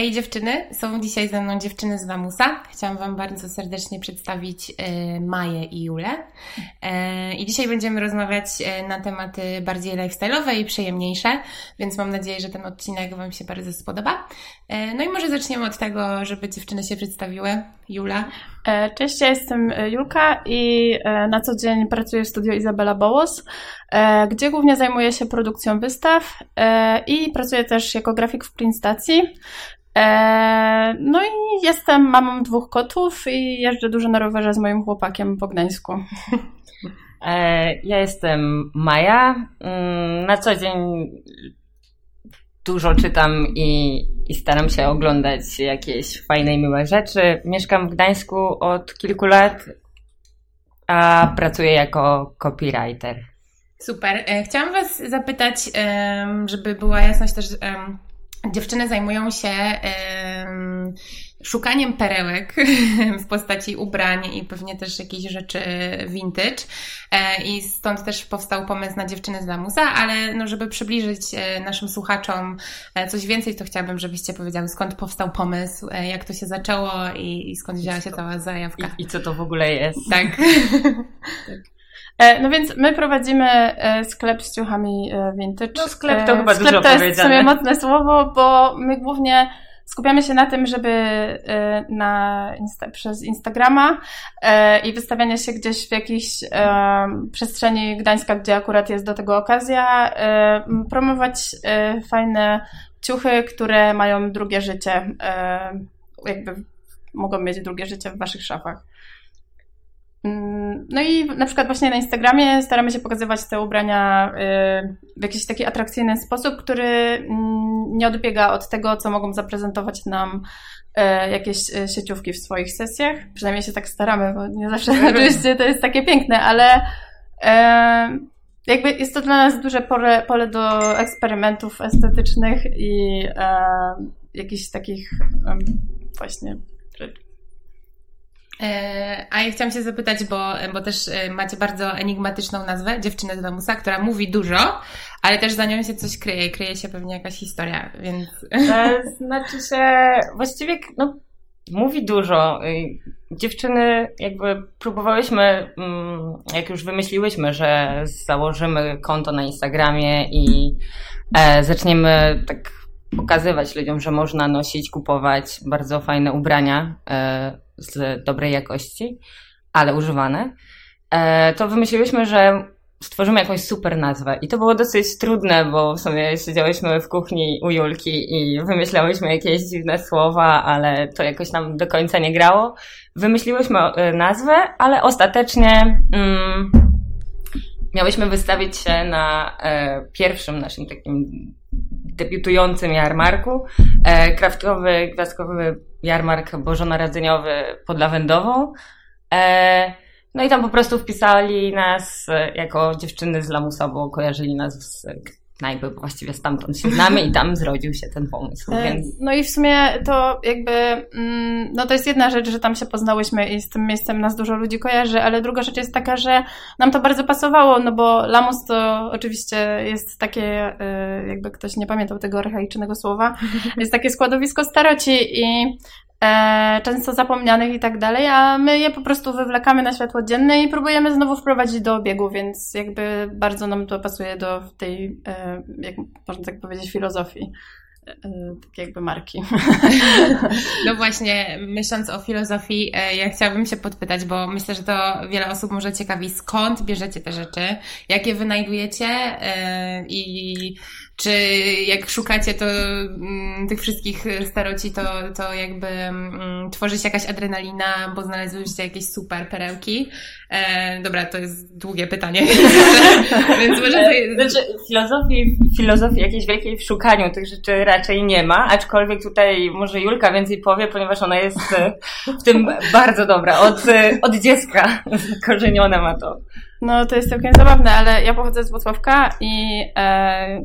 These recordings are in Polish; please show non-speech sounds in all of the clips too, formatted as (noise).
Ej dziewczyny, są dzisiaj ze mną dziewczyny z Lamusa. Chciałam Wam bardzo serdecznie przedstawić e, Maję i Julę. E, I dzisiaj będziemy rozmawiać e, na tematy bardziej lifestyle'owe i przyjemniejsze, więc mam nadzieję, że ten odcinek Wam się bardzo spodoba. No i może zaczniemy od tego, żeby dziewczyny się przedstawiły. Jula. Cześć, ja jestem Julka i na co dzień pracuję w studio Izabela Bołos, gdzie głównie zajmuję się produkcją wystaw i pracuję też jako grafik w print stacji. E, no i jestem mamą dwóch kotów i jeżdżę dużo na rowerze z moim chłopakiem po Gdańsku. (laughs) E, ja jestem Maja. Mm, na co dzień dużo czytam i, i staram się oglądać jakieś fajne i miłe rzeczy. Mieszkam w Gdańsku od kilku lat, a pracuję jako copywriter. Super. E, chciałam Was zapytać, żeby była jasność też Dziewczyny zajmują się szukaniem perełek (laughs) w postaci ubrań i pewnie też jakichś rzeczy vintage. E, I stąd też powstał pomysł na dziewczyny z Lamusa, ale no, żeby przybliżyć e, naszym słuchaczom e, coś więcej, to chciałabym, żebyście powiedziały, skąd powstał pomysł, jak to się zaczęło i, i skąd wzięła się cała zajawka. I, I, co to w ogóle jest. Tak. (laughs) (laughs) tak. E, no więc my prowadzimy e, sklep z ciuchami e, vintage. No sklep to chyba sklep dużo to jest w sumie mocne słowo, bo my głównie skupiamy się na tym, żeby na Insta, przez Instagrama i wystawianie się gdzieś w jakiejś przestrzeni Gdańska, gdzie akurat jest do tego okazja, promować fajne ciuchy, które mają drugie życie, jakby mogą mieć drugie życie w waszych szafach. Mm, no i na przykład właśnie na Instagramie staramy się pokazywać te ubrania y, w jakiś taki atrakcyjny sposób, który mm, nie odbiega od tego, co mogą zaprezentować nam y, jakieś y, sieciówki w swoich sesjach. Przynajmniej się tak staramy, bo nie zawsze (laughs) oczywiście to jest takie piękne, ale jakby jest to dla nas duże pole, pole do eksperymentów estetycznych i jakichś takich właśnie a ja chciałam się zapytać, bo, bo też e, macie bardzo enigmatyczną nazwę, Dziewczynę z która mówi dużo, ale też za nią się coś kryje, kryje się pewnie jakaś historia, więc... E, znaczy się, właściwie, no, mówi dużo. Dziewczyny jakby próbowałyśmy, mm, jak już wymyśliłyśmy, że założymy konto na Instagramie i zaczniemy tak pokazywać ludziom, że można nosić, kupować bardzo fajne ubrania z dobrej jakości, ale używane, e, to wymyśliłyśmy, że stworzymy jakąś super nazwę. I to było dosyć trudne, bo w sumie siedziałyśmy w kuchni u Julki i wymyślałyśmy jakieś dziwne słowa, ale to jakoś nam do końca nie grało. Wymyśliłyśmy e, nazwę, ale ostatecznie mm, miałyśmy wystawić się na e, pierwszym naszym takim debiutującym jarmarku. E, kraftowy, gwiazdkowy jarmark bożonarodzeniowy pod Lawendową. E, no i tam po prostu wpisali nas jako dziewczyny z Lamusa, bo kojarzyli nas z bo właściwie stamtąd się znamy i tam zrodził się ten pomysł. E, więc... No i w sumie to jakby, mm, no to jest jedna rzecz, że tam się poznałyśmy i z tym miejscem nas dużo ludzi kojarzy, ale druga rzecz jest taka, że nam to bardzo pasowało, no bo Lamus to oczywiście jest takie, e, jakby ktoś nie pamiętał tego archaicznego słowa, (laughs) jest takie składowisko staroci i e, często zapomnianych i tak dalej, a my je po prostu wywlekamy na światło dzienne i próbujemy znowu wprowadzić do obiegu, więc jakby bardzo nam to pasuje do tej, jak można tak powiedzieć, filozofii e, tak jakby marki. (laughs) No właśnie, myśląc o filozofii, e, ja chciałabym się podpytać, bo myślę, że to wiele osób może ciekawi, skąd bierzecie te rzeczy, jakie wynajdujecie e, i czy jak szukacie to mm, tych wszystkich staroci, to, to jakby mm, tworzy się jakaś adrenalina, bo znalazłyście jakieś super perełki? E, dobra, to jest długie pytanie. (laughs) Więc może sobie... Znaczy, filozofii, filozofii jakiejś wielkiej w szukaniu tych rzeczy raczej nie ma, aczkolwiek tutaj może Julka więcej powie, ponieważ ona jest w tym bardzo dobra. Od, od dziecka (laughs) zakorzenione ma to. No to jest całkiem zabawne, ale ja pochodzę z Włocławka i e,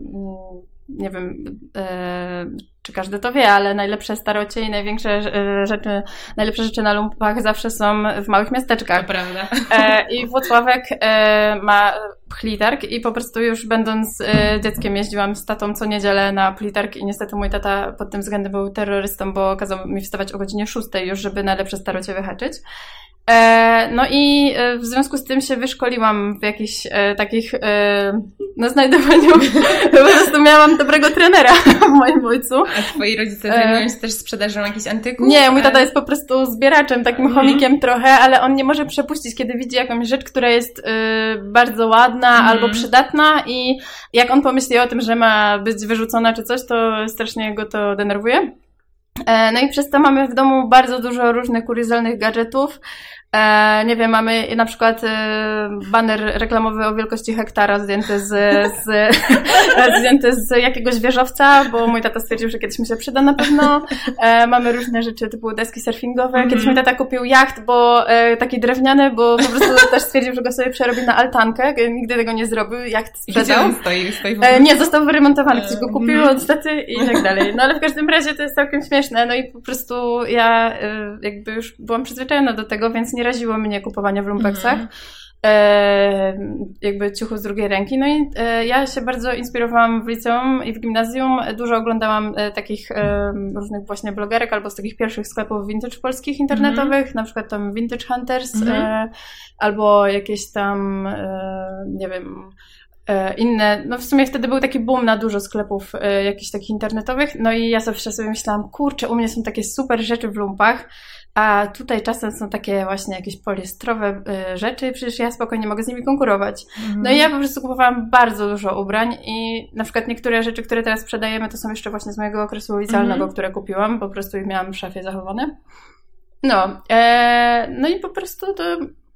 nie wiem, e, czy każdy to wie, ale najlepsze starocie i największe e, rzeczy, najlepsze rzeczy na lumpach zawsze są w małych miasteczkach. To prawda. E, I Włocławek e, ma plitark i po prostu już będąc e, dzieckiem jeździłam z tatą co niedzielę na plitark i niestety mój tata pod tym względem był terrorystą, bo kazał mi wstawać o godzinie 6 już, żeby najlepsze starocie wyhaczyć. E, no i e, w związku z tym się wyszkoliłam w jakichś e, takich, no znajdowaniu, (laughs) po prostu miałam dobrego trenera w moim ojcu. A twoi rodzice zajmują się też sprzedażą jakichś antyków? Nie, mój tata jest po prostu zbieraczem, takim Mhm. chomikiem trochę, ale on nie może przepuścić, kiedy widzi jakąś rzecz, która jest bardzo ładna Mhm. albo przydatna i jak on pomyśli o tym, że ma być wyrzucona czy coś, to strasznie go to denerwuje. E, No i przez to mamy w domu bardzo dużo różnych kuriozalnych gadżetów. E, nie wiem, mamy na przykład e, baner reklamowy o wielkości hektara zdjęty z, z, (laughs) zdjęty z jakiegoś wieżowca, bo mój tata stwierdził, że kiedyś mi się przyda na pewno. E, mamy różne rzeczy typu deski surfingowe. Kiedyś Mhm. mój tata kupił jacht, bo e, taki drewniany, bo po prostu (laughs) też stwierdził, że go sobie przerobi na altankę. E, Nigdy tego nie zrobił. Jacht sprzedał. stoi? stoi E, nie, został wyremontowany, ktoś go kupił Mhm. niestety i tak dalej. No ale w każdym razie to jest całkiem śmieszne. No i po prostu ja e, jakby już byłam przyzwyczajona do tego, więc nie raziło mnie kupowanie w lumpeksach. Mhm. E, jakby ciuchów z drugiej ręki. No i e, ja się bardzo inspirowałam w liceum i w gimnazjum. Dużo oglądałam e, takich różnych właśnie blogerek albo z takich pierwszych sklepów vintage polskich internetowych, na przykład tam Vintage Hunters Mhm. e, albo jakieś tam, nie wiem, inne, no w sumie wtedy był taki boom na dużo sklepów jakichś takich internetowych, no i ja zawsze sobie myślałam, kurczę, u mnie są takie super rzeczy w lumpach, a tutaj czasem są takie właśnie jakieś poliestrowe e, rzeczy, przecież ja spokojnie mogę z nimi konkurować. No i ja po prostu kupowałam bardzo dużo ubrań i na przykład niektóre rzeczy, które teraz sprzedajemy, to są jeszcze właśnie z mojego okresu licealnego, Mhm. które kupiłam, po prostu je miałam w szafie zachowane. No, e, no i po prostu to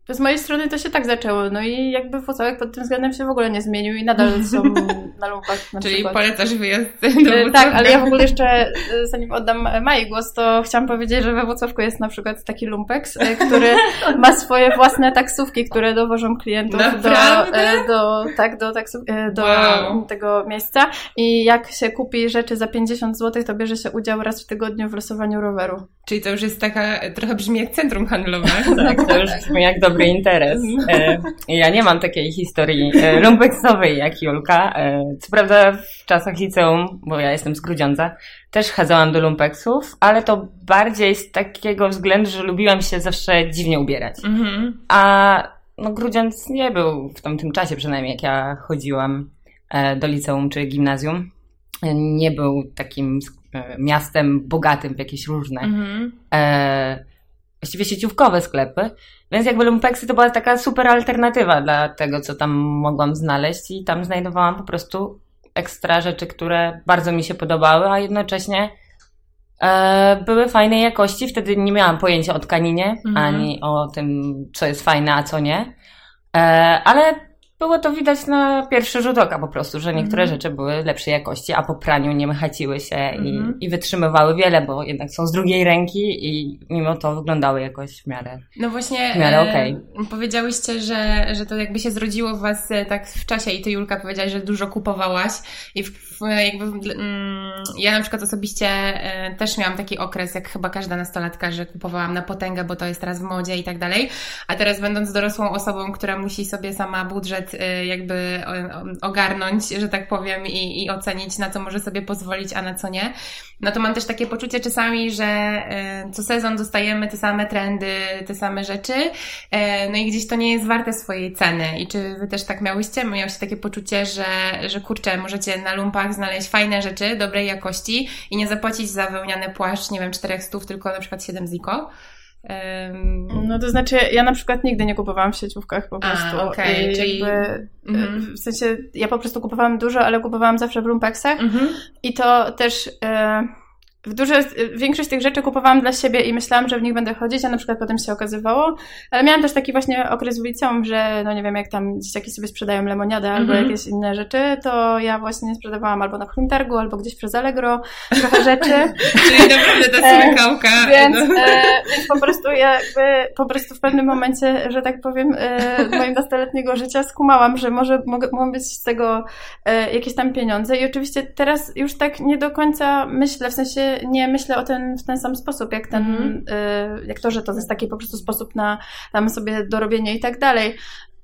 z mojej strony to się tak zaczęło. No i jakby Włocławek pod tym względem się w ogóle nie zmienił i nadal są (laughs) na lumpach na Czyli przykład. polecasz wyjazd do E? Tak, ale ja w ogóle jeszcze, e, zanim oddam Mai głos, to chciałam powiedzieć, że we Włocławku jest na przykład taki lumpex, e, który (laughs) ma swoje własne taksówki, które dowożą klientów do, Naprawdę? do, tak, do, taksu, e, do Wow. tego miejsca i jak się kupi rzeczy za 50 zł, to bierze się udział raz w tygodniu w losowaniu roweru. Czyli to już jest taka, trochę brzmi jak centrum handlowe. (laughs) Tak, to już brzmi jak dobry interes. E, Ja nie mam takiej historii e, lumpeksowej jak Julka. E, Co prawda w czasach liceum, bo ja jestem z Grudziądza, też chadzałam do lumpeksów, ale to bardziej z takiego względu, że lubiłam się zawsze dziwnie ubierać. Mhm. A no, Grudziądz nie był w tamtym czasie, przynajmniej jak ja chodziłam do liceum czy gimnazjum, nie był takim miastem bogatym w jakieś różne Mhm. Właściwie sieciówkowe sklepy, więc jakby lumpeksy to była taka super alternatywa dla tego, co tam mogłam znaleźć i tam znajdowałam po prostu ekstra rzeczy, które bardzo mi się podobały, a jednocześnie e, były fajnej jakości. Wtedy nie miałam pojęcia o tkaninie, Mhm. ani o tym, co jest fajne, a co nie. E, ale było to widać na pierwszy rzut oka po prostu, że niektóre Mhm. rzeczy były lepszej jakości, a po praniu nie mychaciły się i, Mhm. i wytrzymywały wiele, bo jednak są z drugiej ręki i mimo to wyglądały jakoś w miarę. No właśnie, W miarę e, okej. powiedziałyście, że, że to jakby się zrodziło w Was e, tak w czasie i Ty Julka powiedziałaś, że dużo kupowałaś i w, w, jakby mm, ja na przykład osobiście e, też miałam taki okres, jak chyba każda nastolatka, że kupowałam na potęgę, bo to jest teraz w modzie i tak dalej, a teraz będąc dorosłą osobą, która musi sobie sama budżet e, jakby ogarnąć, że tak powiem i, i ocenić na co może sobie pozwolić, a na co nie, no to mam też takie poczucie czasami, że e, co sezon dostajemy te same trendy, te same rzeczy, e, no i gdzieś to nie jest warte swojej ceny. I czy wy też tak miałyście? Miałyście takie poczucie, że, że kurczę, możecie na lumpach znaleźć fajne rzeczy, dobrej jakości i nie zapłacić za wełniany płaszcz, nie wiem, 400, tylko na przykład 7 ziko? No to znaczy, ja na przykład nigdy nie kupowałam w sieciówkach po A, prostu. okej, I czyli- jakby, Mhm. W sensie, ja po prostu kupowałam dużo, ale kupowałam zawsze w lumpeksach mhm. i to też... E, duże, większość tych rzeczy kupowałam dla siebie i myślałam, że w nich będę chodzić, a na przykład potem się okazywało. Ale miałam też taki właśnie okres w liceum, że no nie wiem, jak tam dzieciaki sobie sprzedają lemoniadę albo Mhm. jakieś inne rzeczy, to ja właśnie sprzedawałam albo na Chuntargu, albo gdzieś przez Allegro trochę rzeczy. (laughs) Czyli naprawdę ta E, smykałka. Więc, no. e, więc po prostu jakby, po prostu w pewnym momencie, że tak powiem, e, mojego nastoletniego życia skumałam, że może mogę, mogą być z tego e, jakieś tam pieniądze i oczywiście teraz już tak nie do końca myślę, w sensie nie myślę o ten, w ten sam sposób, jak ten, Mhm. e, jak to, że to jest taki po prostu sposób na tam sobie dorobienie i tak dalej.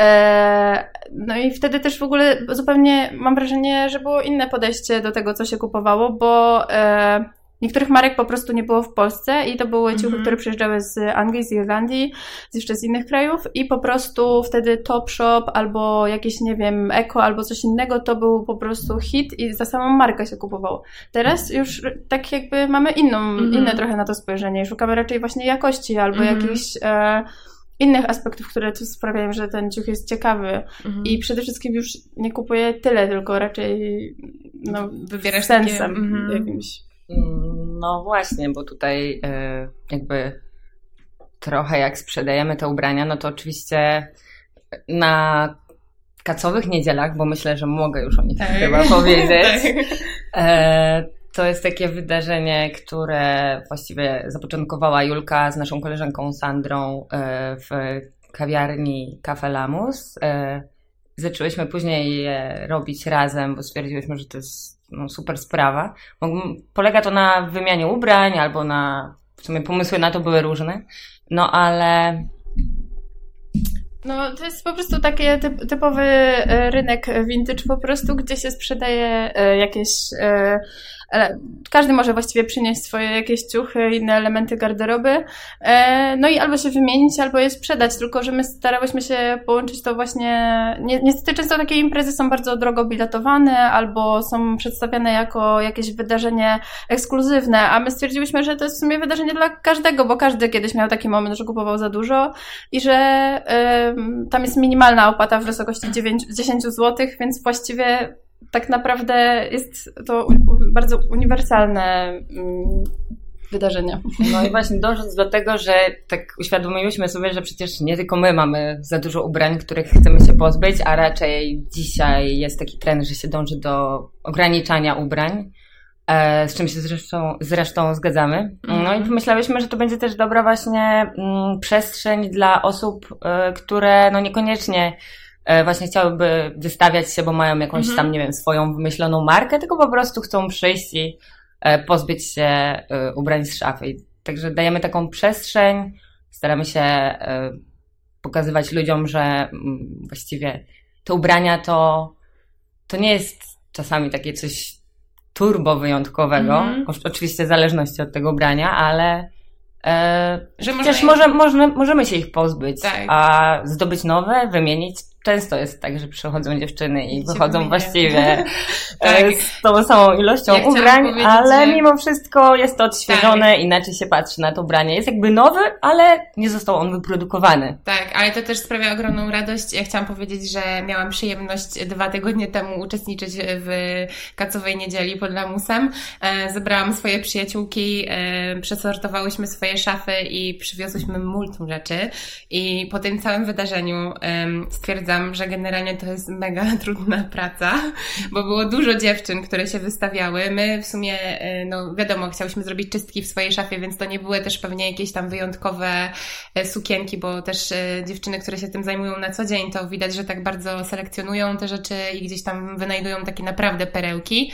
E, No i wtedy też w ogóle zupełnie mam wrażenie, że było inne podejście do tego, co się kupowało, bo e, niektórych marek po prostu nie było w Polsce i to były ciuchy, Mhm. które przyjeżdżały z Anglii, z Irlandii, z jeszcze z innych krajów i po prostu wtedy Topshop albo jakieś, nie wiem, Eko albo coś innego, to był po prostu hit i za samą markę się kupowało. Teraz już tak jakby mamy inną, Mhm. inne trochę na to spojrzenie i szukamy raczej właśnie jakości albo Mhm. jakichś e, innych aspektów, które tu sprawiają, że ten ciuch jest ciekawy. Mhm. I przede wszystkim już nie kupuję tyle, tylko raczej no, Wybierasz sensem takie- mhm. jakimś. No właśnie, bo tutaj e, jakby trochę jak sprzedajemy te ubrania, no to oczywiście na kacowych niedzielach, bo myślę, że mogę już o nich Tak. chyba (laughs) powiedzieć. Tak. E, to jest takie wydarzenie, które właściwie zapoczątkowała Julka z naszą koleżanką Sandrą e, w kawiarni Cafe Lamus. Zaczęłyśmy później je robić razem, bo stwierdziłyśmy, że to jest no, super sprawa. Polega to na wymianie ubrań albo na, w sumie pomysły na to były różne, no ale No, to jest po prostu taki typ, typowy e, rynek vintage po prostu, gdzie się sprzedaje e, jakieś... Każdy może właściwie przynieść swoje jakieś ciuchy, inne elementy garderoby, e, no i albo się wymienić, albo je sprzedać, tylko że my starałyśmy się połączyć to właśnie... ni- Niestety często takie imprezy są bardzo drogo biletowane, albo są przedstawiane jako jakieś wydarzenie ekskluzywne, a my stwierdziłyśmy, że to jest w sumie wydarzenie dla każdego, bo każdy kiedyś miał taki moment, że kupował za dużo i że tam jest minimalna opłata w wysokości 9, 10 zł, więc właściwie tak naprawdę jest to bardzo uniwersalne mm, wydarzenie. No i właśnie dążąc do tego, że tak uświadomiłyśmy sobie, że przecież nie tylko my mamy za dużo ubrań, których chcemy się pozbyć, a raczej dzisiaj jest taki trend, że się dąży do ograniczania ubrań, e, z czym się zresztą, zresztą zgadzamy. No i Mhm. pomyślałyśmy, że to będzie też dobra właśnie mm, przestrzeń dla osób, e, które no niekoniecznie właśnie chciałyby wystawiać się, bo mają jakąś Mhm. tam, nie wiem, swoją wymyśloną markę, tylko po prostu chcą przyjść i e, pozbyć się e, ubrań z szafy. Także dajemy taką przestrzeń, staramy się e, pokazywać ludziom, że mm, właściwie te ubrania to, to nie jest czasami takie coś turbo wyjątkowego. Mhm. Oczywiście w zależności od tego ubrania, ale e, Że przecież można- może, możemy się ich pozbyć, Tak. a zdobyć nowe, wymienić. Często jest tak, że przychodzą dziewczyny i I wychodzą właściwie (laughs) Tak. e, z tą samą ilością Ja ubrań, ale że- mimo wszystko jest to odświeżone, Tak. inaczej się patrzy na to ubranie. Jest jakby nowy, ale nie został on wyprodukowany. Tak, ale to też sprawia ogromną radość. Ja chciałam powiedzieć, że miałam przyjemność dwa tygodnie temu uczestniczyć w Kacowej Niedzieli pod Lamusem. E, Zebrałam swoje przyjaciółki, e, przesortowałyśmy swoje szafy i przywiozłyśmy multum rzeczy. I po tym całym wydarzeniu em, stwierdzam, że generalnie to jest mega (laughs) trudna praca, bo było dużo dziewczyn, które się wystawiały. My w sumie, e, no wiadomo, chciałyśmy zrobić czystki w swojej szafie, więc to nie były też pewnie jakieś tam wyjątkowe e, sukienki, bo też e, dziewczyny, które się tym zajmują na co dzień, to widać, że tak bardzo selekcjonują te rzeczy i gdzieś tam wynajdują takie naprawdę perełki.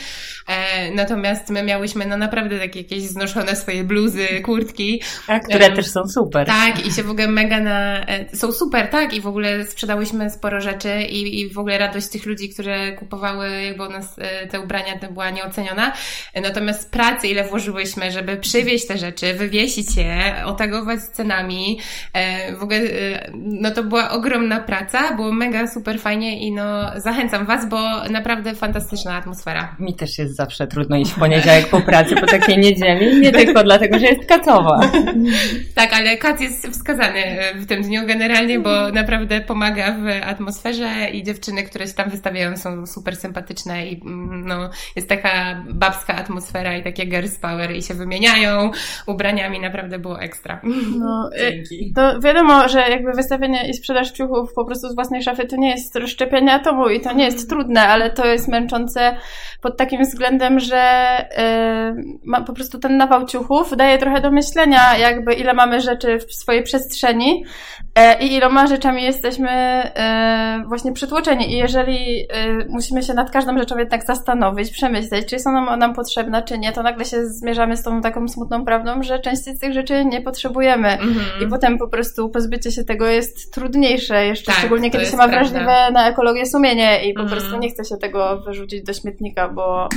Natomiast my miałyśmy no naprawdę takie jakieś znoszone swoje bluzy, kurtki, Które Em, też są super. tak, i się w ogóle mega na. Są super, tak, i w ogóle sprzedałyśmy sporo rzeczy i, i w ogóle radość tych ludzi, które kupowały jakby u nas e, te ubrania, to była nieoceniona. Natomiast pracy, ile włożyłyśmy, żeby przywieźć te rzeczy, wywiesić je, otagować z cenami, e, w ogóle, e, no to była ogromna praca, było mega super fajnie i no zachęcam Was, bo naprawdę fantastyczna atmosfera. Mi też jest zawsze trudno iść w poniedziałek po pracy, po takiej niedzieli, nie (laughs) tylko dlatego, że jest kacowa. Tak, ale kat jest wskazany w tym dniu generalnie, bo naprawdę pomaga w atmosferze i dziewczyny, które się tam wystawiają są super sympatyczne i mm, no, jest taka babska atmosfera i takie girls power i się wymieniają ubraniami, naprawdę było ekstra. No, (laughs) Dzięki. To wiadomo, że jakby wystawienie i sprzedaż ciuchów po prostu z własnej szafy to nie jest rozszczepianie atomu i to nie jest trudne, ale to jest męczące pod takim względem, że yy, po prostu ten nawał ciuchów daje trochę do myślenia, jakby ile mamy rzeczy w swojej przestrzeni yy, i iloma rzeczami jesteśmy yy, właśnie przytłoczeni. I jeżeli musimy się nad każdą rzeczą jednak zastanowić, przemyśleć, czy są nam, nam potrzebna, czy nie, to nagle się zmierzamy z tą taką smutną prawdą, że część z tych rzeczy nie potrzebujemy. Mm-hmm. I potem po prostu pozbycie się tego jest trudniejsze, jeszcze tak, szczególnie kiedy się ma wrażliwe na ekologię sumienie i po mm-hmm. prostu nie chce się tego wyrzucić do śmietnika, bo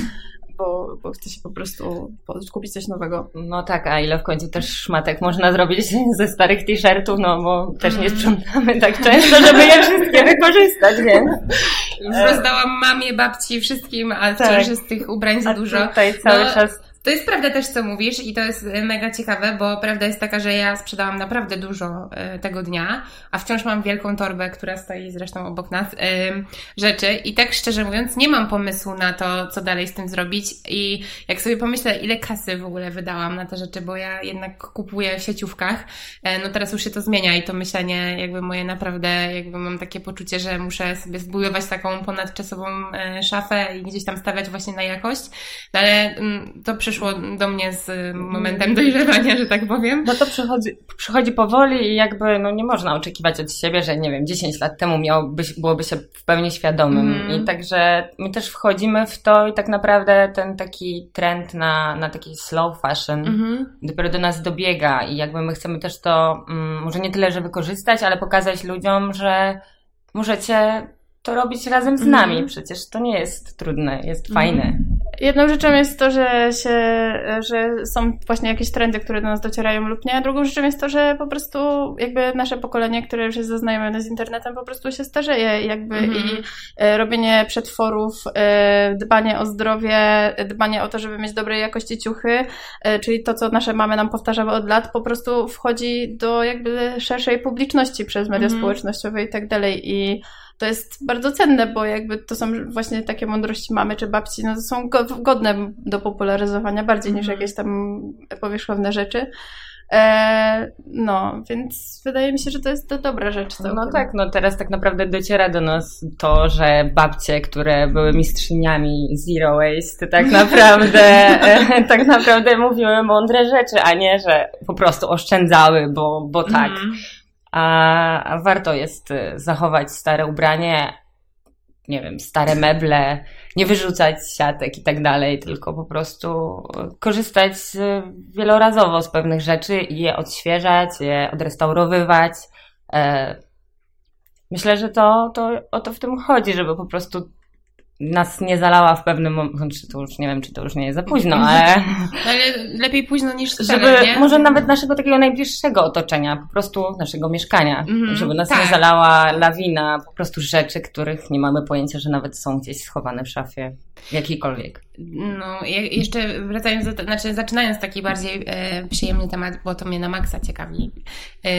bo, bo chce się po prostu kupić coś nowego. No tak, a ile w końcu też szmatek można zrobić (laughs) ze starych t-shirtów, no bo też nie mm. sprzątamy tak często, żeby je wszystkie (laughs) wykorzystać, więc... Już rozdałam mamie, babci, wszystkim, a tak. wciąż jest tych ubrań za dużo. Tutaj cały no, czas to jest prawda też, co mówisz i to jest y, mega ciekawe, bo prawda jest taka, że ja sprzedałam naprawdę dużo y, tego dnia, a wciąż mam wielką torbę, która stoi zresztą obok nas, y, rzeczy. I tak szczerze mówiąc nie mam pomysłu na to, co dalej z tym zrobić. I jak sobie pomyślę, ile kasy w ogóle wydałam na te rzeczy, bo ja jednak kupuję w sieciówkach, no teraz już się to zmienia i to myślenie jakby moje naprawdę, jakby mam takie poczucie, że muszę sobie zbudować taką ponadczasową szafę i gdzieś tam stawiać właśnie na jakość, no ale mm, to przyszło przyszło do mnie z momentem dojrzewania, że tak powiem. No to przychodzi, przychodzi powoli i jakby no nie można oczekiwać od siebie, że nie wiem, 10 lat temu miałoby, byłoby się w pełni świadomym. Mm. I także my też wchodzimy w to i tak naprawdę ten taki trend na, na taki slow fashion mm-hmm. dopiero do nas dobiega i jakby my chcemy też to mm, może nie tyle, że wykorzystać, ale pokazać ludziom, że możecie to robić razem z nami. Mm. Przecież to nie jest trudne, jest mm. fajne. Jedną rzeczą jest to, że, się, że są właśnie jakieś trendy, które do nas docierają lub nie, a drugą rzeczą jest to, że po prostu jakby nasze pokolenie, które już jest zaznajomione z internetem, po prostu się starzeje jakby mm -hmm. i e, robienie przetworów, e, dbanie o zdrowie, dbanie o to, żeby mieć dobrej jakości ciuchy, e, czyli to, co nasze mamy nam powtarzały od lat, po prostu wchodzi do jakby szerszej publiczności przez media mm -hmm. społecznościowe i tak dalej i to jest bardzo cenne, bo jakby to są właśnie takie mądrości mamy czy babci, no to są godne do popularyzowania bardziej niż mhm. jakieś tam powierzchowne rzeczy. E, no, więc wydaje mi się, że to jest to dobra rzecz. Całkiem. No tak, no teraz tak naprawdę dociera do nas to, że babcie, które były mistrzyniami zero waste, tak (laughs) naprawdę, (laughs) tak naprawdę mówiły mądre rzeczy, a nie, że po prostu oszczędzały, bo, bo tak. Mm a warto jest y, zachować stare ubranie, nie wiem, stare meble, nie wyrzucać siatek i tak dalej, tylko po prostu korzystać wielorazowo z pewnych rzeczy i je odświeżać, je odrestaurowywać. E, myślę, że to, to o to w tym chodzi, żeby po prostu nas nie zalała w pewnym momencie, to już nie wiem, czy to już nie jest za późno, ale... (laughs) ale lepiej późno niż wcale, Żeby nie? może nawet naszego takiego najbliższego otoczenia, po prostu naszego mieszkania, mm, żeby nas tak. nie zalała lawina po prostu rzeczy, których nie mamy pojęcia, że nawet są gdzieś schowane w szafie, jakikolwiek. No, jeszcze wracając do, znaczy zaczynając taki bardziej e, przyjemny temat, bo to mnie na maksa ciekawi. E,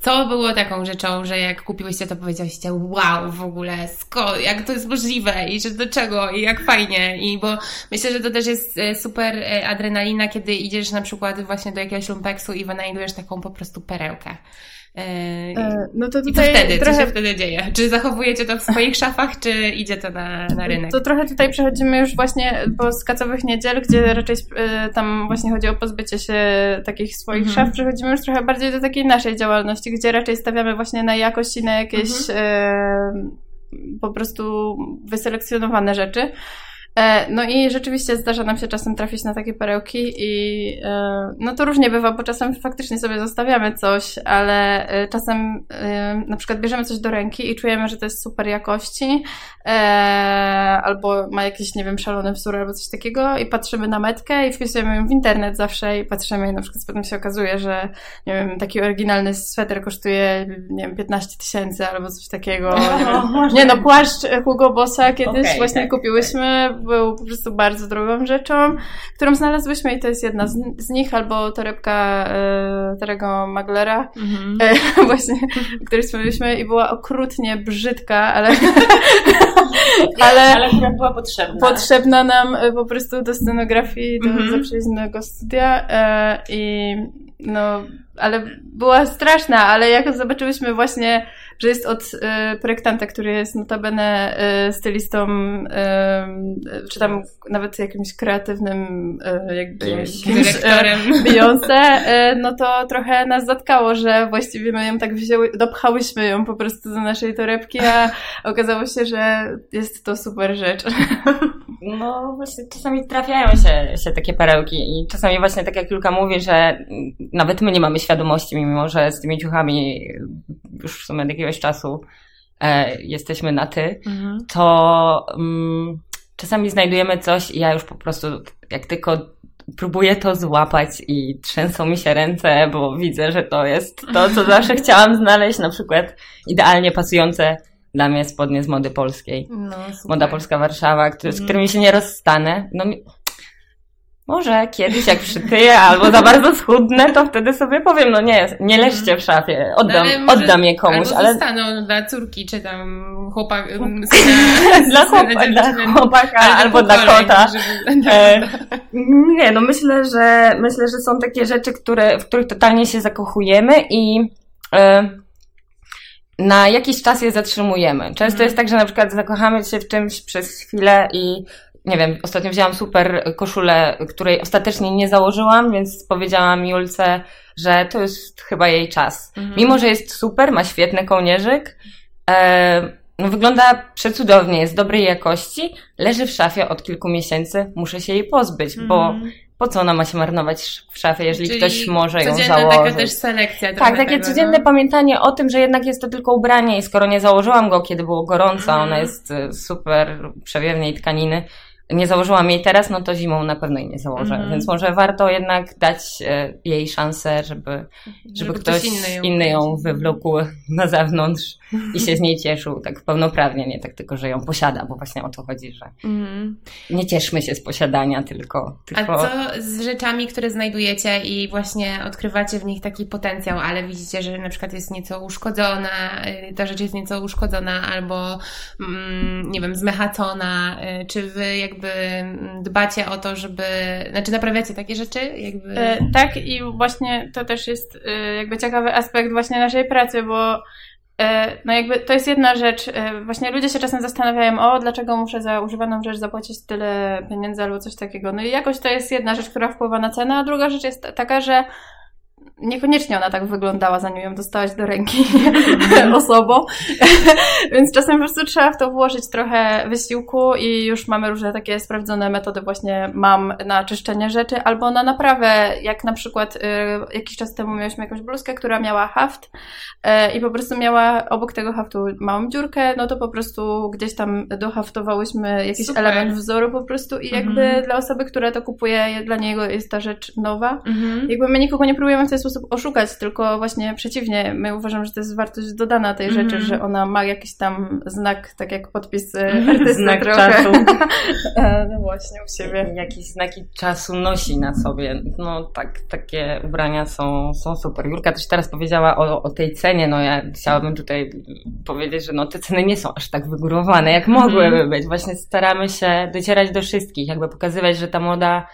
co było taką rzeczą, że jak kupiłyście, to powiedzieliście wow, w ogóle, sko, jak to jest możliwe i do czego i jak fajnie i bo myślę, że to też jest e, super e, adrenalina, kiedy idziesz na przykład właśnie do jakiegoś lumpeksu i wynajdujesz taką po prostu perełkę. E, no to tutaj I co wtedy? Trochę... Co się wtedy dzieje? Czy zachowujecie to w swoich szafach, czy idzie to na, na rynek? To trochę tutaj przechodzimy już właśnie po skacowych niedziel, gdzie raczej tam właśnie chodzi o pozbycie się takich swoich mhm. szaf. Przechodzimy już trochę bardziej do takiej naszej działalności, gdzie raczej stawiamy właśnie na jakość i na jakieś mhm. Po prostu wyselekcjonowane rzeczy. E, no i rzeczywiście zdarza nam się czasem trafić na takie perełki i e, no to różnie bywa, bo czasem faktycznie sobie zostawiamy coś, ale e, czasem na przykład bierzemy coś do ręki i czujemy, że to jest super jakości albo ma jakiś, nie wiem, szalony wzór albo coś takiego i patrzymy na metkę i wpisujemy ją w internet zawsze i patrzymy i na przykład potem się okazuje, że nie wiem, taki oryginalny sweter kosztuje, nie wiem, 15 tysięcy albo coś takiego. (laughs) Nie, nie no, płaszcz Hugo Bossa kiedyś okay, właśnie tak, kupiłyśmy był po prostu bardzo drogą rzeczą, którą znalazłyśmy i to jest jedna z, z nich, albo torebka e, Terego Maglera, mhm. e, (laughs) właśnie, o której wspomnieliśmy i była okrutnie brzydka, ale (laughs) ale, ale która była potrzebna. Potrzebna nam e, po prostu do scenografii, do mhm. zaprzyjaźnionego studia e, i no, ale była straszna, ale jak zobaczyłyśmy właśnie że jest od y, projektanta, który jest notabene y, stylistą, y, czy tam nawet jakimś kreatywnym y, jakby dyrektorem Beyoncé, y, no to trochę nas zatkało, że właściwie my ją tak wzięły, dopchałyśmy ją po prostu do naszej torebki, a okazało się, że jest to super rzecz. No właśnie czasami trafiają się, się takie perełki i czasami właśnie tak jak Julka mówi, że nawet my nie mamy świadomości, mimo że z tymi ciuchami już w sumie od jakiegoś czasu e, jesteśmy na ty, mhm. to mm, czasami znajdujemy coś i ja już po prostu jak tylko próbuję to złapać i trzęsą mi się ręce, bo widzę, że to jest to, co zawsze (laughs) chciałam znaleźć, na przykład idealnie pasujące dla mnie spodnie z mody polskiej. No, Moda Polska Warszawa, który, z mhm. którymi się nie rozstanę. No, może kiedyś jak przytyję albo za bardzo schudnę, to wtedy sobie powiem, no nie, nie leżcie w szafie, oddam, no, oddam je komuś. Albo ale zostaną dla córki, czy tam chłopak, (laughs) dla, chłopa, dla chłopaka albo dla kota. Żeby... E, nie, no myślę, że myślę, że są takie rzeczy, które, w których totalnie się zakochujemy i e, na jakiś czas je zatrzymujemy. Często mhm. jest tak, że na przykład zakochamy się w czymś przez chwilę i nie wiem, ostatnio wzięłam super koszulę, której ostatecznie nie założyłam, więc powiedziałam Julce, że to jest chyba jej czas. Mhm. Mimo, że jest super, ma świetny kołnierzyk, e, no wygląda przecudownie, jest dobrej jakości, leży w szafie od kilku miesięcy, muszę się jej pozbyć, mhm. bo po co ona ma się marnować w szafie, jeżeli Czyli ktoś może ją założyć. taka też selekcja. Tak, takie tego, codzienne no. pamiętanie o tym, że jednak jest to tylko ubranie i skoro nie założyłam go, kiedy było gorąco, mm. ona jest y, super przewiewnej tkaniny, nie założyłam jej teraz, no to zimą na pewno jej nie założę. Mm. Więc może warto jednak dać e, jej szansę, żeby, żeby, żeby ktoś, ktoś inny ją, inny ją wywlókł (laughs) na zewnątrz i się z niej cieszył tak pełnoprawnie, nie tak tylko, że ją posiada, bo właśnie o to chodzi, że mm. nie cieszmy się z posiadania, tylko, tylko... A co z rzeczami, które znajdujecie i właśnie odkrywacie w nich taki potencjał, ale widzicie, że na przykład jest nieco uszkodzona, y, ta rzecz jest nieco uszkodzona albo mm, nie wiem, zmechacona, y, czy wy jakby dbacie o to, żeby, znaczy naprawiacie takie rzeczy? Jakby... E, tak i właśnie to też jest e, jakby ciekawy aspekt właśnie naszej pracy, bo E, no jakby to jest jedna rzecz. Właśnie ludzie się czasem zastanawiają, o dlaczego muszę za używaną rzecz zapłacić tyle pieniędzy albo coś takiego. No i jakoś to jest jedna rzecz, która wpływa na cenę, a druga rzecz jest taka, że niekoniecznie ona tak wyglądała, zanim ją dostałaś do ręki (laughs) osobą. (laughs) Więc czasem po prostu trzeba w to włożyć trochę wysiłku i już mamy różne takie sprawdzone metody właśnie mam na czyszczenie rzeczy albo na naprawę, jak na przykład y, jakiś czas temu mieliśmy jakąś bluzkę, która miała haft y, i po prostu miała obok tego haftu małą dziurkę, no to po prostu gdzieś tam dohaftowałyśmy jakiś Super. element wzoru po prostu i jakby mhm. dla osoby, która to kupuje, dla niego jest ta rzecz nowa. Mhm. Jakby my nikogo nie próbujemy w ten sposób oszukać, tylko właśnie przeciwnie. My uważamy, że to jest wartość dodana tej rzeczy, mm. że ona ma jakiś tam znak, tak jak podpis e, artysty znak trochę. czasu. (laughs) E, no właśnie, u siebie. Jakieś znaki czasu nosi na sobie. No tak, takie ubrania są, są super. Jurka też teraz powiedziała o, o tej cenie. No ja chciałabym tutaj powiedzieć, że no te ceny nie są aż tak wygórowane, jak mogłyby mm. być. Właśnie staramy się docierać do wszystkich, jakby pokazywać, że ta moda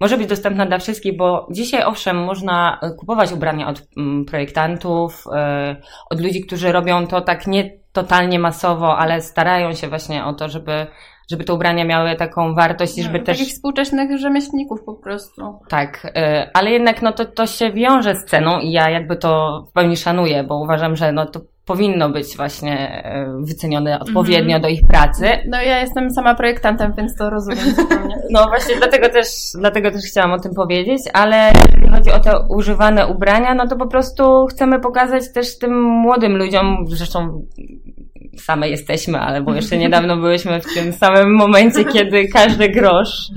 może być dostępna dla wszystkich, bo dzisiaj owszem, można e, kupować ubrania od mm, projektantów, e, od ludzi, którzy robią to tak nie totalnie masowo, ale starają się właśnie o to, żeby żeby te ubrania miały taką wartość i żeby no, też... Takich współczesnych rzemieślników po prostu. Tak, e, ale jednak no to, to się wiąże z ceną i ja jakby to w pełni szanuję, bo uważam, że no to powinno być właśnie e, wycenione odpowiednio mm do ich pracy. No ja jestem sama projektantem, więc to rozumiem (laughs) zupełnie. No właśnie dlatego też, dlatego też chciałam o tym powiedzieć, ale jeżeli chodzi o te używane ubrania, no to po prostu chcemy pokazać też tym młodym ludziom, zresztą same jesteśmy, ale bo jeszcze (laughs) niedawno byłyśmy w tym samym momencie, kiedy każdy grosz,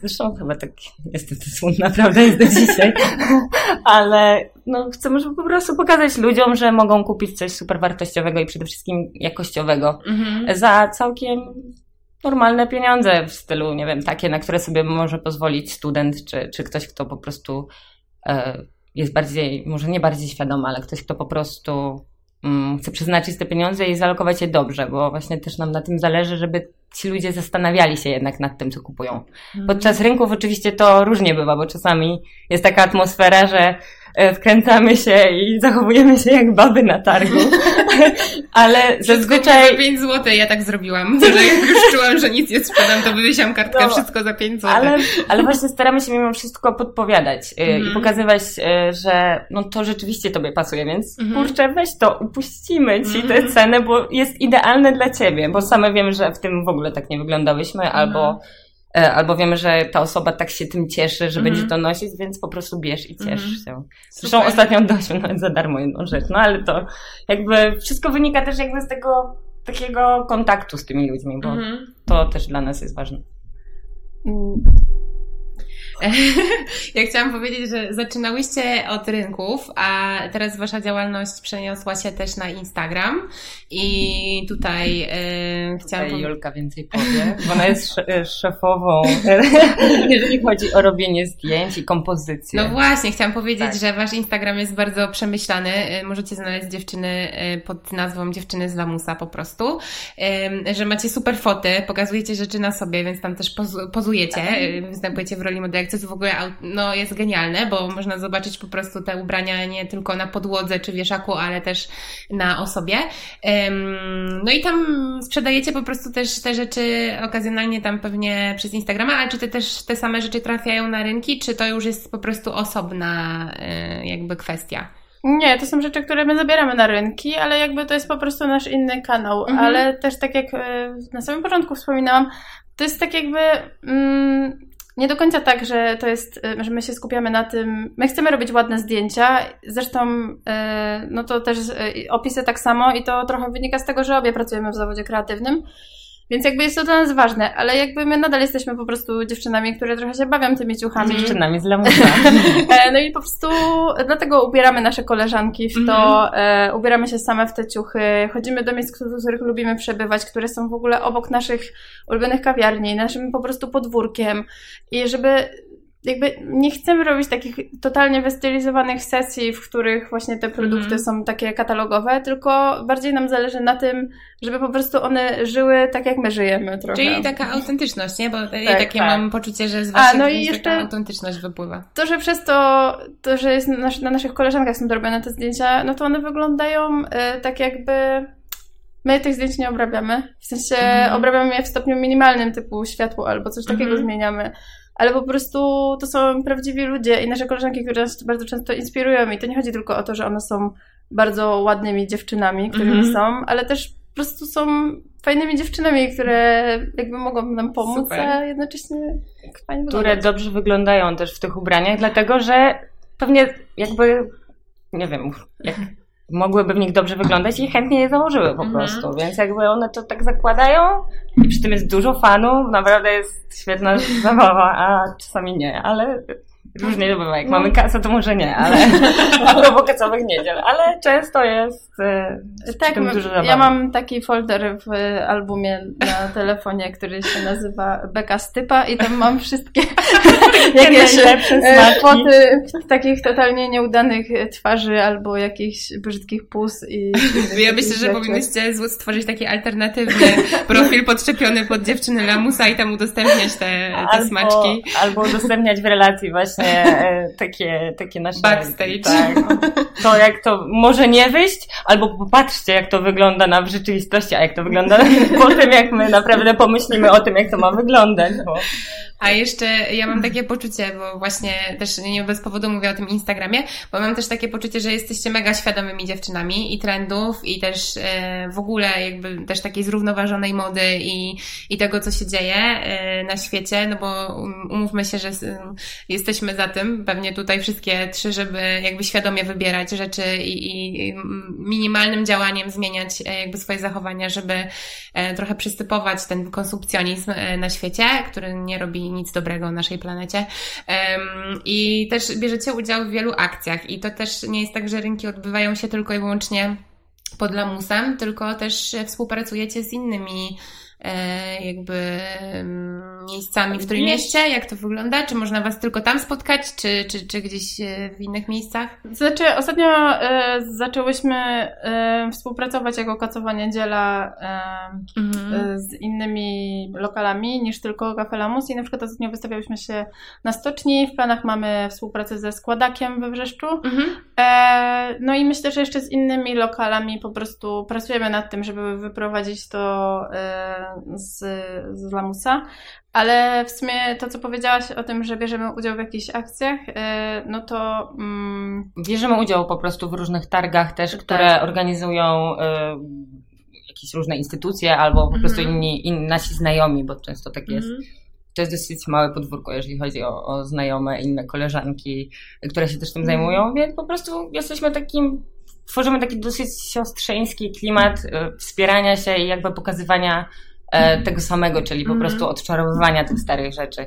zresztą chyba tak niestety smutna prawda jest do dzisiaj, (laughs) ale no, chcemy po prostu pokazać ludziom, że mogą kupić coś super wartościowego i przede wszystkim jakościowego mhm. za całkiem normalne pieniądze w stylu, nie wiem, takie, na które sobie może pozwolić student, czy, czy ktoś, kto po prostu e, jest bardziej, może nie bardziej świadomy, ale ktoś, kto po prostu chce przeznaczyć te pieniądze i zalokować je dobrze, bo właśnie też nam na tym zależy, żeby ci ludzie zastanawiali się jednak nad tym, co kupują. Mhm. Podczas rynków oczywiście to różnie bywa, bo czasami jest taka atmosfera, że wkręcamy się i zachowujemy się jak baby na targu, (laughs) ale Zazwyczaj... za 5 zł ja tak zrobiłam, (laughs) że jak już czułam, że nic nie sprzedam, to wywiesiłam kartkę, No, wszystko za 5 zł. Ale, ale właśnie staramy się mimo wszystko podpowiadać y, Mhm. i pokazywać, y, że no to rzeczywiście tobie pasuje, więc Mhm. kurczę, weź to, upuścimy ci Mhm. tę cenę, bo jest idealne dla ciebie, bo same wiemy, że w tym w ogóle tak nie wyglądałyśmy, Mhm. albo, e, albo wiemy, że ta osoba tak się tym cieszy, że Mhm. będzie to nosić, więc po prostu bierz i ciesz Mhm. się. Zresztą Super. ostatnio oddaliśmy nawet za darmo jedną rzecz, no ale to jakby wszystko wynika też jakby z tego takiego kontaktu z tymi ludźmi, bo Mhm. to też dla nas jest ważne. (laughs) Ja chciałam powiedzieć, że zaczynałyście od rynków, a teraz wasza działalność przeniosła się też na Instagram i tutaj e, chciałam Tutaj Julka więcej powie, bo ona jest sze- szefową, (laughs) jeżeli chodzi o robienie zdjęć i kompozycję. No właśnie, chciałam powiedzieć, Tak. że wasz Instagram jest bardzo przemyślany. Y, Możecie znaleźć dziewczyny pod nazwą Dziewczyny z Lamusa po prostu. Ym, Że macie super foty, pokazujecie rzeczy na sobie, więc tam też pozu- pozujecie, y, występujecie w roli modelek, co jest w ogóle no, jest genialne, bo można zobaczyć po prostu te ubrania nie tylko na podłodze czy wieszaku, ale też na osobie. No i tam sprzedajecie po prostu też te rzeczy okazjonalnie tam pewnie przez Instagrama, ale czy te też te same rzeczy trafiają na rynki, czy to już jest po prostu osobna y, jakby kwestia? Nie, to są rzeczy, które my zabieramy na rynki, ale jakby to jest po prostu nasz inny kanał. Mhm. Ale też tak jak e, na samym początku wspominałam, to jest tak jakby mm, nie do końca tak, że to jest, e, że my się skupiamy na tym. My chcemy robić ładne zdjęcia. Zresztą e, no to też e, opisy tak samo i to trochę wynika z tego, że obie pracujemy w zawodzie kreatywnym. Więc jakby jest to dla nas ważne, ale jakby my nadal jesteśmy po prostu dziewczynami, które trochę się bawią tymi ciuchami. dziewczynami z lamusa. (laughs) E, No i po prostu dlatego ubieramy nasze koleżanki w to, e, ubieramy się same w te ciuchy, chodzimy do miejsc, w których lubimy przebywać, które są w ogóle obok naszych ulubionych kawiarni, naszym po prostu podwórkiem i żeby jakby nie chcemy robić takich totalnie wystylizowanych sesji, w których właśnie te produkty Mhm. są takie katalogowe, tylko bardziej nam zależy na tym, żeby po prostu one żyły tak, jak my żyjemy trochę. Czyli taka autentyczność, nie? Bo ja takie tak. mam poczucie, że z waszych no no i jeszcze- taka autentyczność wypływa. to, że przez to, to że jest na, na naszych koleżankach są robione te zdjęcia, no to one wyglądają e, tak jakby my tych zdjęć nie obrabiamy. W sensie Mhm. obrabiamy je w stopniu minimalnym, typu światło albo coś takiego Mhm. zmieniamy. Ale po prostu to są prawdziwi ludzie i nasze koleżanki, które nas bardzo często inspirują. I to nie chodzi tylko o to, że one są bardzo ładnymi dziewczynami, którymi Mhm. są, ale też po prostu są fajnymi dziewczynami, które jakby mogą nam pomóc, Super. a jednocześnie fajnie które wyglądać. dobrze wyglądają też w tych ubraniach, dlatego że pewnie jakby, nie wiem, jak mogłyby w nich dobrze wyglądać i chętnie je założyły po Mhm. prostu, więc jakby one to tak zakładają i przy tym jest dużo fanów, naprawdę jest świetna (laughs) zabawa, a czasami nie, ale różnie to bywa, jak No. mamy kasę to może nie, ale a propos kasowych niedziel, ale często jest e, Tak, tym dużo zabawy. ja mam taki folder w albumie na (laughs) telefonie, który się nazywa Beka Stypa i tam mam wszystkie (laughs) jakieś e, foty takich totalnie nieudanych twarzy albo jakichś brzydkich pus i (laughs) Ja myślę, że rzeczy. powinnyście stworzyć taki alternatywny profil podczepiony pod dziewczyny Lamusa i tam udostępniać te, te smaczki. Albo udostępniać w relacji właśnie e, takie, takie nasze... Backstage. Tak. To jak to może nie wyjść, albo popatrzcie jak to wygląda na w rzeczywistości, a jak to wygląda (laughs) po tym, jak my naprawdę pomyślimy o tym, jak to ma wyglądać. Bo... A jeszcze ja mam takie poczucie, bo właśnie też nie bez powodu mówię o tym Instagramie, bo mam też takie poczucie, że jesteście mega świadomymi dziewczynami i trendów i też e, w ogóle jakby też takiej zrównoważonej mody i, i tego, co się dzieje e, na świecie, no bo um, umówmy się, że jesteśmy za tym, pewnie tutaj wszystkie trzy, żeby jakby świadomie wybierać rzeczy i, i, minimalnym działaniem zmieniać e, jakby swoje zachowania, żeby trochę przystypować ten konsumpcjonizm na świecie, który nie robi nic dobrego naszej planecie. I też bierzecie udział w wielu akcjach i to też nie jest tak, że rynki odbywają się tylko i wyłącznie pod lamusem, tylko też współpracujecie z innymi jakby mm, miejscami w Trójmieście? Jak to wygląda? Czy można Was tylko tam spotkać, czy, czy, czy gdzieś e, w innych miejscach? Znaczy, ostatnio e, zaczęłyśmy e, współpracować jako Kacowa Niedziela e, Mhm. e, z innymi lokalami niż tylko Cafe Lamus i na przykład ostatnio wystawiałyśmy się na stoczni, w planach mamy współpracę ze Składakiem we Wrzeszczu. Mhm. E, no i myślę, że jeszcze z innymi lokalami po prostu pracujemy nad tym, żeby wyprowadzić to e, z, z Lamusa. Ale w sumie to, co powiedziałaś o tym, że bierzemy udział w jakichś akcjach, e, no to mm, Bierzemy udział po prostu w różnych targach też, Tak. które organizują e, jakieś różne instytucje albo po prostu Mhm. inni, nasi znajomi, bo często tak jest. Mhm. To jest dosyć małe podwórko, jeżeli chodzi o, o znajome, inne koleżanki, które się też tym Mhm. zajmują, więc po prostu jesteśmy takim, tworzymy taki dosyć siostrzeński klimat e, wspierania się i jakby pokazywania tego samego, czyli po Mhm. prostu odczarowywania tych starych rzeczy,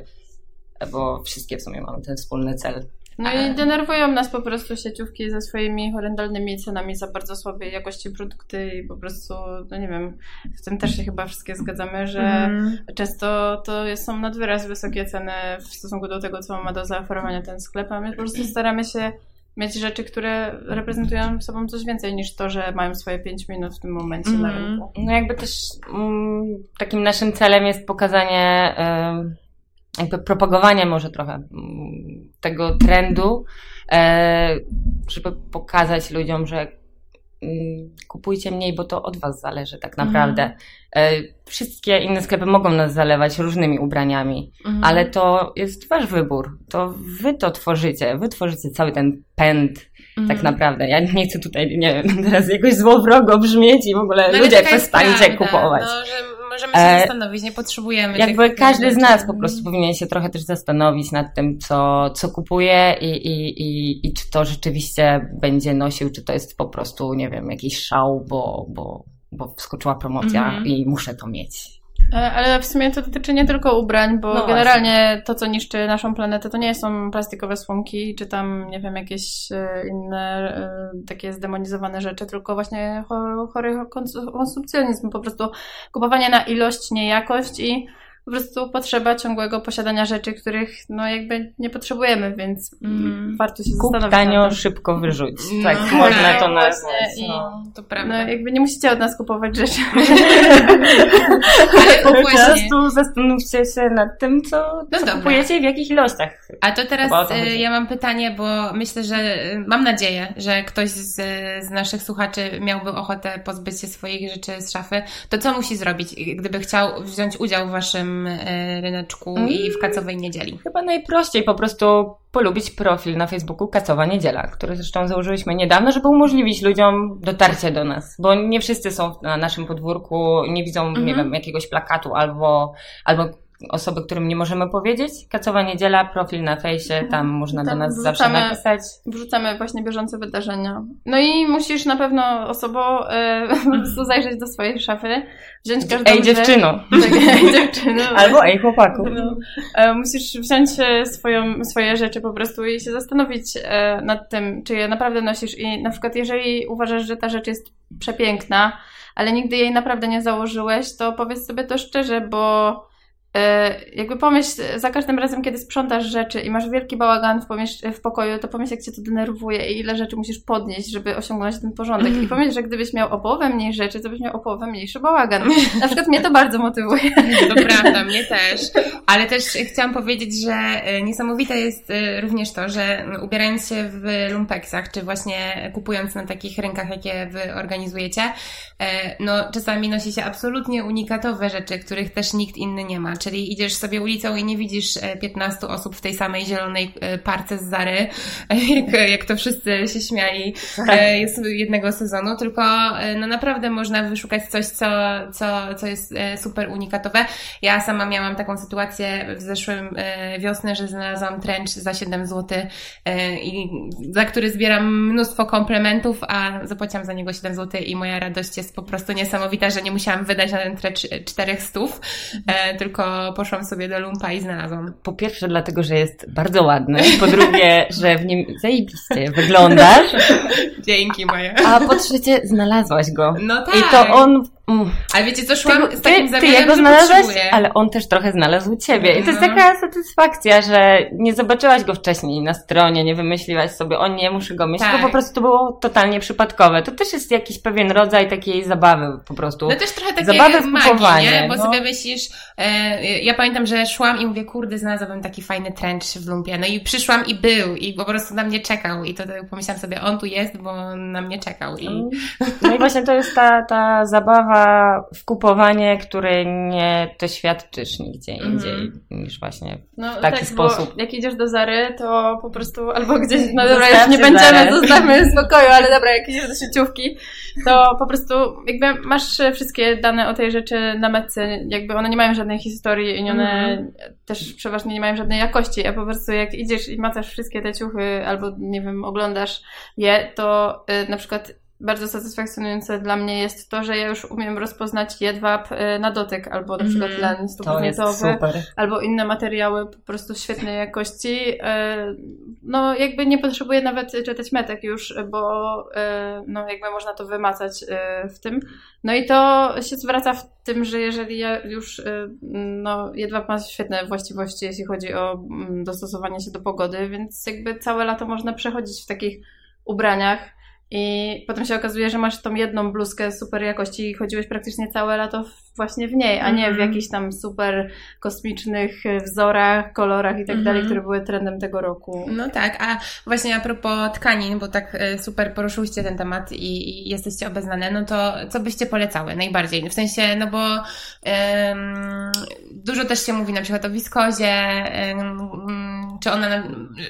e, bo wszystkie w sumie mamy ten wspólny cel. No i denerwują nas po prostu sieciówki ze swoimi horrendalnymi cenami za bardzo słabej jakości produkty i po prostu, no nie wiem, w tym też się chyba wszystkie zgadzamy, że Mhm. często to są nad wyraz wysokie ceny w stosunku do tego, co ma do zaoferowania ten sklep, a my po prostu staramy się mieć rzeczy, które reprezentują sobą coś więcej niż to, że mają swoje 5 minut w tym momencie na Mhm. rynku. No jakby też mm, takim naszym celem jest pokazanie, jakby propagowanie może trochę mm, tego trendu, e, żeby pokazać ludziom, że mm, kupujcie mniej, bo to od was zależy tak naprawdę. E, Wszystkie inne sklepy mogą nas zalewać różnymi ubraniami, Mhm. ale to jest wasz wybór. To wy to tworzycie. Wy tworzycie cały ten pęd Mhm. tak naprawdę. Ja nie chcę tutaj, nie wiem, (laughs) teraz jakoś złowrogo brzmieć i w ogóle No, ludzie przestańcie kupować. No, że możemy się E, zastanowić, nie potrzebujemy Jakby każdy z nas po prostu powinien się trochę też zastanowić nad tym, co, co kupuje i, i, i, i czy to rzeczywiście będzie nosił, czy to jest po prostu, nie wiem, jakiś szał, bo, bo, bo wskoczyła promocja Mhm. i muszę to mieć. E, Ale w sumie to dotyczy nie tylko ubrań, bo No generalnie to, co niszczy naszą planetę, to nie są plastikowe słomki, czy tam, nie wiem, jakieś e, inne e, takie zdemonizowane rzeczy, tylko właśnie cho- chory kons- konsumpcjonizm, po prostu kupowanie na ilość, nie jakość i po prostu potrzeba ciągłego posiadania rzeczy, których no jakby nie potrzebujemy, więc Mhm. warto się Kup zastanowić tanio, szybko wyrzuć. No, Tak, tak, można to właśnie nazwać. i- No. To No prawda. jakby nie musicie od nas kupować rzeczy. (laughs) Ale Po prostu zastanówcie się nad tym, co, No co kupujecie i w jakich ilościach. A to teraz to y, ja mam pytanie, bo myślę, że y, mam nadzieję, że ktoś z, z naszych słuchaczy miałby ochotę pozbyć się swoich rzeczy z szafy. To co musi zrobić, gdyby chciał wziąć udział w waszym y, ryneczku i w kacowej niedzieli? Chyba najprościej po prostu polubić profil na Facebooku Kacowa Niedziela, który zresztą założyliśmy niedawno, żeby umożliwić ludziom dotarcie do nas, bo nie wszyscy są na naszym podwórku, nie widzą, nie Mhm. wiem, jakiegoś plakatu albo, albo osoby, którym nie możemy powiedzieć. Kacowa Niedziela, profil na fejsie, tam można do Tam nas zawsze wrzucamy- napisać. Wrzucamy właśnie bieżące wydarzenia. No i musisz na pewno osobą e, po (laughs) prostu zajrzeć do swojej szafy, wziąć każdą Ej rzecz- dziewczyno! (laughs) Tak, ej dziewczyno. (laughs) Albo ej chłopaku. No, e, musisz wziąć e, swoją, swoje rzeczy po prostu i się zastanowić e, nad tym, czy je naprawdę nosisz. I na przykład, jeżeli uważasz, że ta rzecz jest przepiękna, ale nigdy jej naprawdę nie założyłeś, to powiedz sobie to szczerze, bo jakby pomyśl, za każdym razem, kiedy sprzątasz rzeczy i masz wielki bałagan w, w pokoju, to pomyśl, jak cię to denerwuje i ile rzeczy musisz podnieść, żeby osiągnąć ten porządek. I pomyśl, że gdybyś miał o połowę mniej rzeczy, to byś miał o połowę mniejszy bałagan. (laughs) Na przykład mnie to bardzo motywuje. (laughs) To prawda, mnie też. Ale też chciałam powiedzieć, że e, niesamowite jest e, również to, że ubierając się w lumpeksach, czy właśnie kupując na takich rynkach, jakie wy organizujecie, e, no czasami nosi się absolutnie unikatowe rzeczy, których też nikt inny nie ma. Czyli idziesz sobie ulicą i nie widzisz e, 15 osób w tej samej zielonej e, parce z Zary, e, (laughs) jak, jak to wszyscy się śmiali e, jest jednego sezonu, tylko e, no naprawdę można wyszukać coś, co, co, co jest e, super unikatowe. Ja sama miałam taką sytuację w zeszłym e, wiosnę, że znalazłam trench za 7 zł e, i za który zbieram mnóstwo komplementów, a zapłaciłam za niego 7 zł i moja radość jest po prostu niesamowita, że nie musiałam wydać na ten trench 400, e, poszłam sobie do lumpa i znalazłam. Po pierwsze dlatego, że jest bardzo ładny, po drugie, że w nim zajebiście wyglądasz, (laughs) Dzięki moje. a po trzecie znalazłaś go. No tak. I to on Mm, Ale wiecie co, szłam ty, z takim ty, ty jego znalazłeś, potrzebuję. ale on też trochę znalazł ciebie. I to jest Mhm. taka satysfakcja, że nie zobaczyłaś go wcześniej na stronie, nie wymyśliłaś sobie, o nie, muszę go mieć, Tak. tylko po prostu to było totalnie przypadkowe. To też jest jakiś pewien rodzaj takiej zabawy po prostu. No też trochę takie Zabawy magii, nie? Bo no. sobie myślisz, e, ja pamiętam, że szłam i mówię, kurde, znalazłabym taki fajny trench w lumpie. No i przyszłam i był i po prostu na mnie czekał i to tak pomyślałam sobie, on tu jest, bo on na mnie czekał i No i właśnie to jest ta, ta zabawa w kupowanie, której nie doświadczysz nigdzie Mhm. indziej niż właśnie No, w taki tak, sposób. Bo jak idziesz do Zary, to po prostu albo gdzieś, no dobra, Zostawcie już nie będziemy, Zarę. zostawmy w (laughs) spokoju, ale dobra, jak idziesz do sieciówki, to po prostu jakby masz wszystkie dane o tej rzeczy na metce, jakby one nie mają żadnej historii i one Mhm. też przeważnie nie mają żadnej jakości, a po prostu jak idziesz i macasz wszystkie te ciuchy albo nie wiem, oglądasz je, to y, na przykład bardzo satysfakcjonujące dla mnie jest to, że ja już umiem rozpoznać jedwab y, na dotyk albo na przykład Mhm. len stuprocentowy albo inne materiały po prostu świetnej jakości. E, No, jakby nie potrzebuję nawet czytać metek już, bo e, no, jakby można to wymacać e, w tym. No i to się zwraca w tym, że jeżeli ja już, e, no, jedwab ma świetne właściwości, jeśli chodzi o mm, dostosowanie się do pogody, więc jakby całe lato można przechodzić w takich ubraniach. I potem się okazuje, że masz tą jedną bluzkę super jakości i chodziłeś praktycznie całe lato właśnie w niej, a nie w Mhm. jakichś tam super kosmicznych wzorach, kolorach i tak dalej, Mhm. które były trendem tego roku. No tak, a właśnie a propos tkanin, bo tak e, super poruszyłyście ten temat i, i jesteście obeznane, no to co byście polecały najbardziej? W sensie, no bo em, dużo też się mówi na przykład o wiskozie, em, czy ona,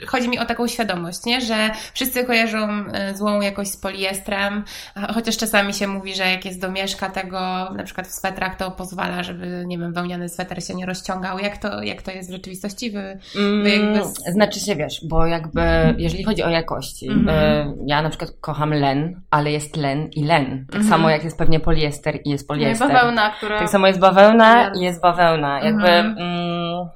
chodzi mi o taką świadomość, nie? Że wszyscy kojarzą e, złą jakość z poliestrem, chociaż czasami się mówi, że jak jest domieszka tego, na przykład w swetrach, to pozwala, żeby, nie wiem, wełniany sweter się nie rozciągał. Jak to, jak to jest w rzeczywistości? Wy, Mm, jakby Znaczy się, wiesz, bo jakby, jeżeli chodzi o jakości, Mhm. y, ja na przykład kocham len, ale jest len i len. Tak Mhm. samo jak jest pewnie poliester i jest No i poliester. bawełna, która... Tak samo jest bawełna i jest bawełna. Jakby Mhm. mm,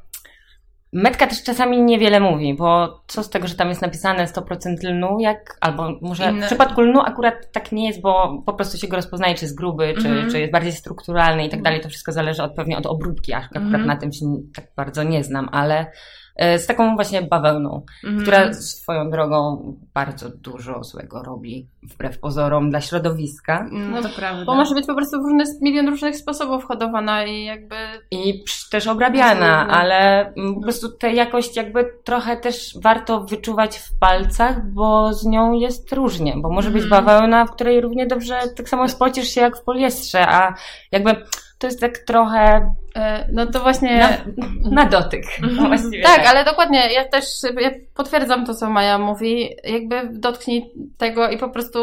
metka też czasami niewiele mówi, bo co z tego, że tam jest napisane 100% lnu, jak, albo może Inne- w przypadku lnu akurat tak nie jest, bo po prostu się go rozpoznaje, czy jest gruby, czy, Mhm. czy jest bardziej strukturalny i tak dalej. To wszystko zależy od, pewnie od obróbki, a akurat Mhm. na tym się tak bardzo nie znam, ale z taką właśnie bawełną, Mhm. która swoją drogą bardzo dużo złego robi, wbrew pozorom, dla środowiska. No to prawda. Bo może być po prostu w różny, milion różnych sposobów hodowana i jakby... I też obrabiana, Absolutnie. ale mm, po prostu tę jakość jakby trochę też warto wyczuwać w palcach, bo z nią jest różnie, bo może być Mhm. bawełna, w której równie dobrze tak samo spocisz się jak w poliestrze, a jakby to jest tak trochę e, No to właśnie... na, na dotyk. (laughs) Mhm. Właściwie Tak, ale dokładnie, ja też ja potwierdzam to, co Maja mówi. Jakby dotknij tego i po prostu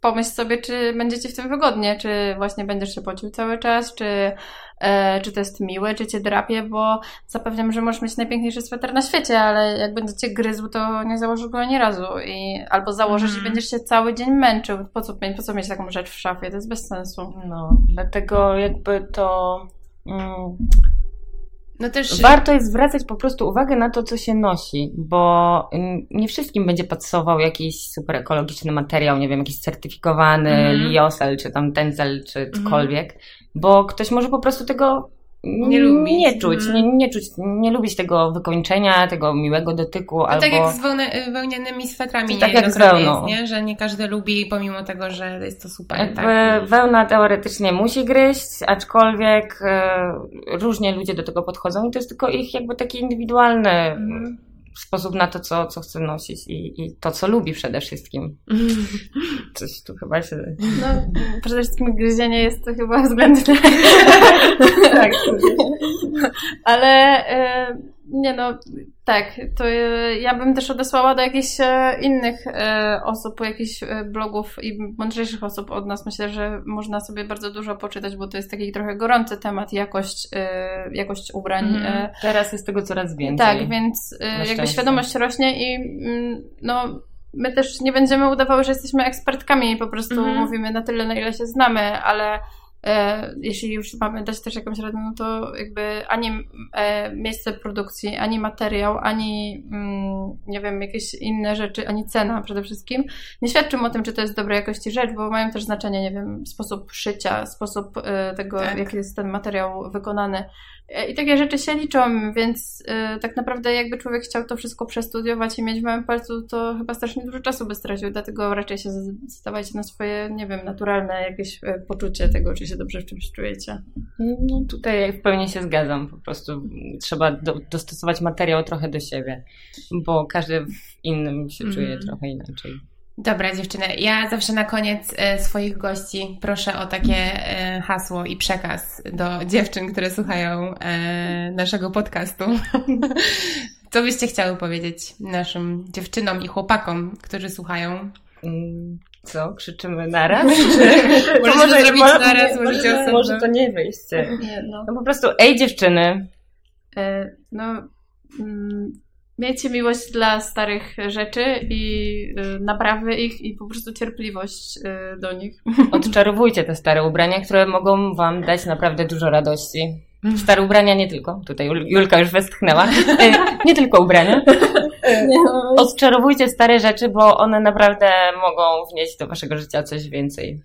pomyśl sobie, czy będzie ci w tym wygodnie, czy właśnie będziesz się pocił cały czas, czy, e, czy to jest miłe, czy cię drapie, bo zapewniam, że możesz mieć najpiękniejszy sweter na świecie, ale jak będzie cię gryzł, to nie założysz go ani razu. I, albo założysz Mhm. i będziesz się cały dzień męczył. Po co, po co mieć taką rzecz w szafie? To jest bez sensu. No, dlatego jakby to... Mm, No też Warto jest zwracać po prostu uwagę na to, co się nosi, bo mm, nie wszystkim będzie pasował jakiś super ekologiczny materiał, nie wiem, jakiś certyfikowany Mhm. liosel, czy tam tencel, czy cokolwiek, bo ktoś może po prostu tego Nie lubić. nie czuć, Mhm. nie, nie czuć, nie lubić tego wykończenia, tego miłego dotyku, No albo... tak jak z wełne, wełnianymi swetrami Tak jak z jednoznacznie wełną. nie? Że nie każdy lubi, pomimo tego, że jest to super. Jakby tak? wełna teoretycznie musi gryźć, aczkolwiek e, różnie ludzie do tego podchodzą i to jest tylko ich jakby taki indywidualny Mhm. Sposób na to, co, co chce nosić i, i to, co lubi przede wszystkim. (laughs) Coś tu chyba się... No, przede wszystkim gryzienie jest to chyba względne. (laughs) tak. Ale e, nie no, tak, to e, ja bym też odesłała do jakichś e, innych e, osób, jakichś blogów i mądrzejszych osób od nas. Myślę, że można sobie bardzo dużo poczytać, bo to jest taki trochę gorący temat, jakość, jakość ubrań. E, Teraz jest tego coraz więcej. tak, więc jakby świadomość rośnie i mm, no, my też nie będziemy udawały, że jesteśmy ekspertkami i po prostu Mhm. mówimy na tyle, na ile się znamy, ale e, jeśli już mamy dać też jakąś radę, no to jakby ani e, miejsce produkcji, ani materiał, ani mm, nie wiem, jakieś inne rzeczy, ani cena przede wszystkim nie świadczą o tym, czy to jest dobrej jakości rzecz, bo mają też znaczenie, nie wiem, sposób szycia, sposób e, tego, Tak. jak jest ten materiał wykonany. E, I takie rzeczy się liczą, więc e, tak naprawdę jakby człowiek chciał to wszystko przestudiować i mieć w małym palcu, to chyba strasznie dużo czasu by stracił, dlatego raczej się zdecydować na swoje, nie wiem, naturalne jakieś e, poczucie tego, czy się dobrze w czymś czujecie. No tutaj w pełni się zgadzam. Po prostu trzeba do, dostosować materiał trochę do siebie, bo każdy w innym się czuje Mhm. trochę inaczej. Dobra, dziewczyny, ja zawsze na koniec e, swoich gości proszę o takie e, hasło i przekaz do dziewczyn, które słuchają e, naszego podcastu. (laughs) Co byście chciały powiedzieć naszym dziewczynom i chłopakom, którzy słuchają? Mm, Co? Krzyczymy naraz? (laughs) Możecie to zrobić naraz, możecie osobno. Może to nie wyjść. Nie, no. No po prostu, ej dziewczyny, no mm, miejcie miłość dla starych rzeczy i e, naprawy ich i po prostu cierpliwość e, do nich. (laughs) odczarowujcie te stare ubrania, które mogą wam dać naprawdę dużo radości. Stare ubrania nie tylko, tutaj Jul- Julka już westchnęła, E, (laughs) nie tylko ubrania. (laughs) Odczarowujcie stare rzeczy, bo one naprawdę mogą wnieść do waszego życia coś więcej.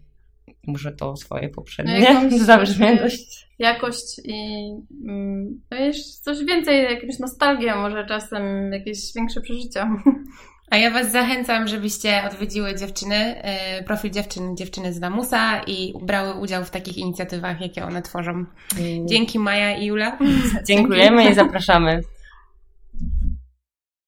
Muszę to swoje poprzednie No zabrzmię dość. Jakość i mm, no jeszcze coś więcej, jakąś nostalgię, może czasem jakieś większe przeżycia. (laughs) A ja Was zachęcam, żebyście odwiedziły dziewczyny, e, profil dziewczyn, dziewczyny z Damusa i brały udział w takich inicjatywach, jakie one tworzą. Dzięki Maja i Jula. Dziękujemy i zapraszamy.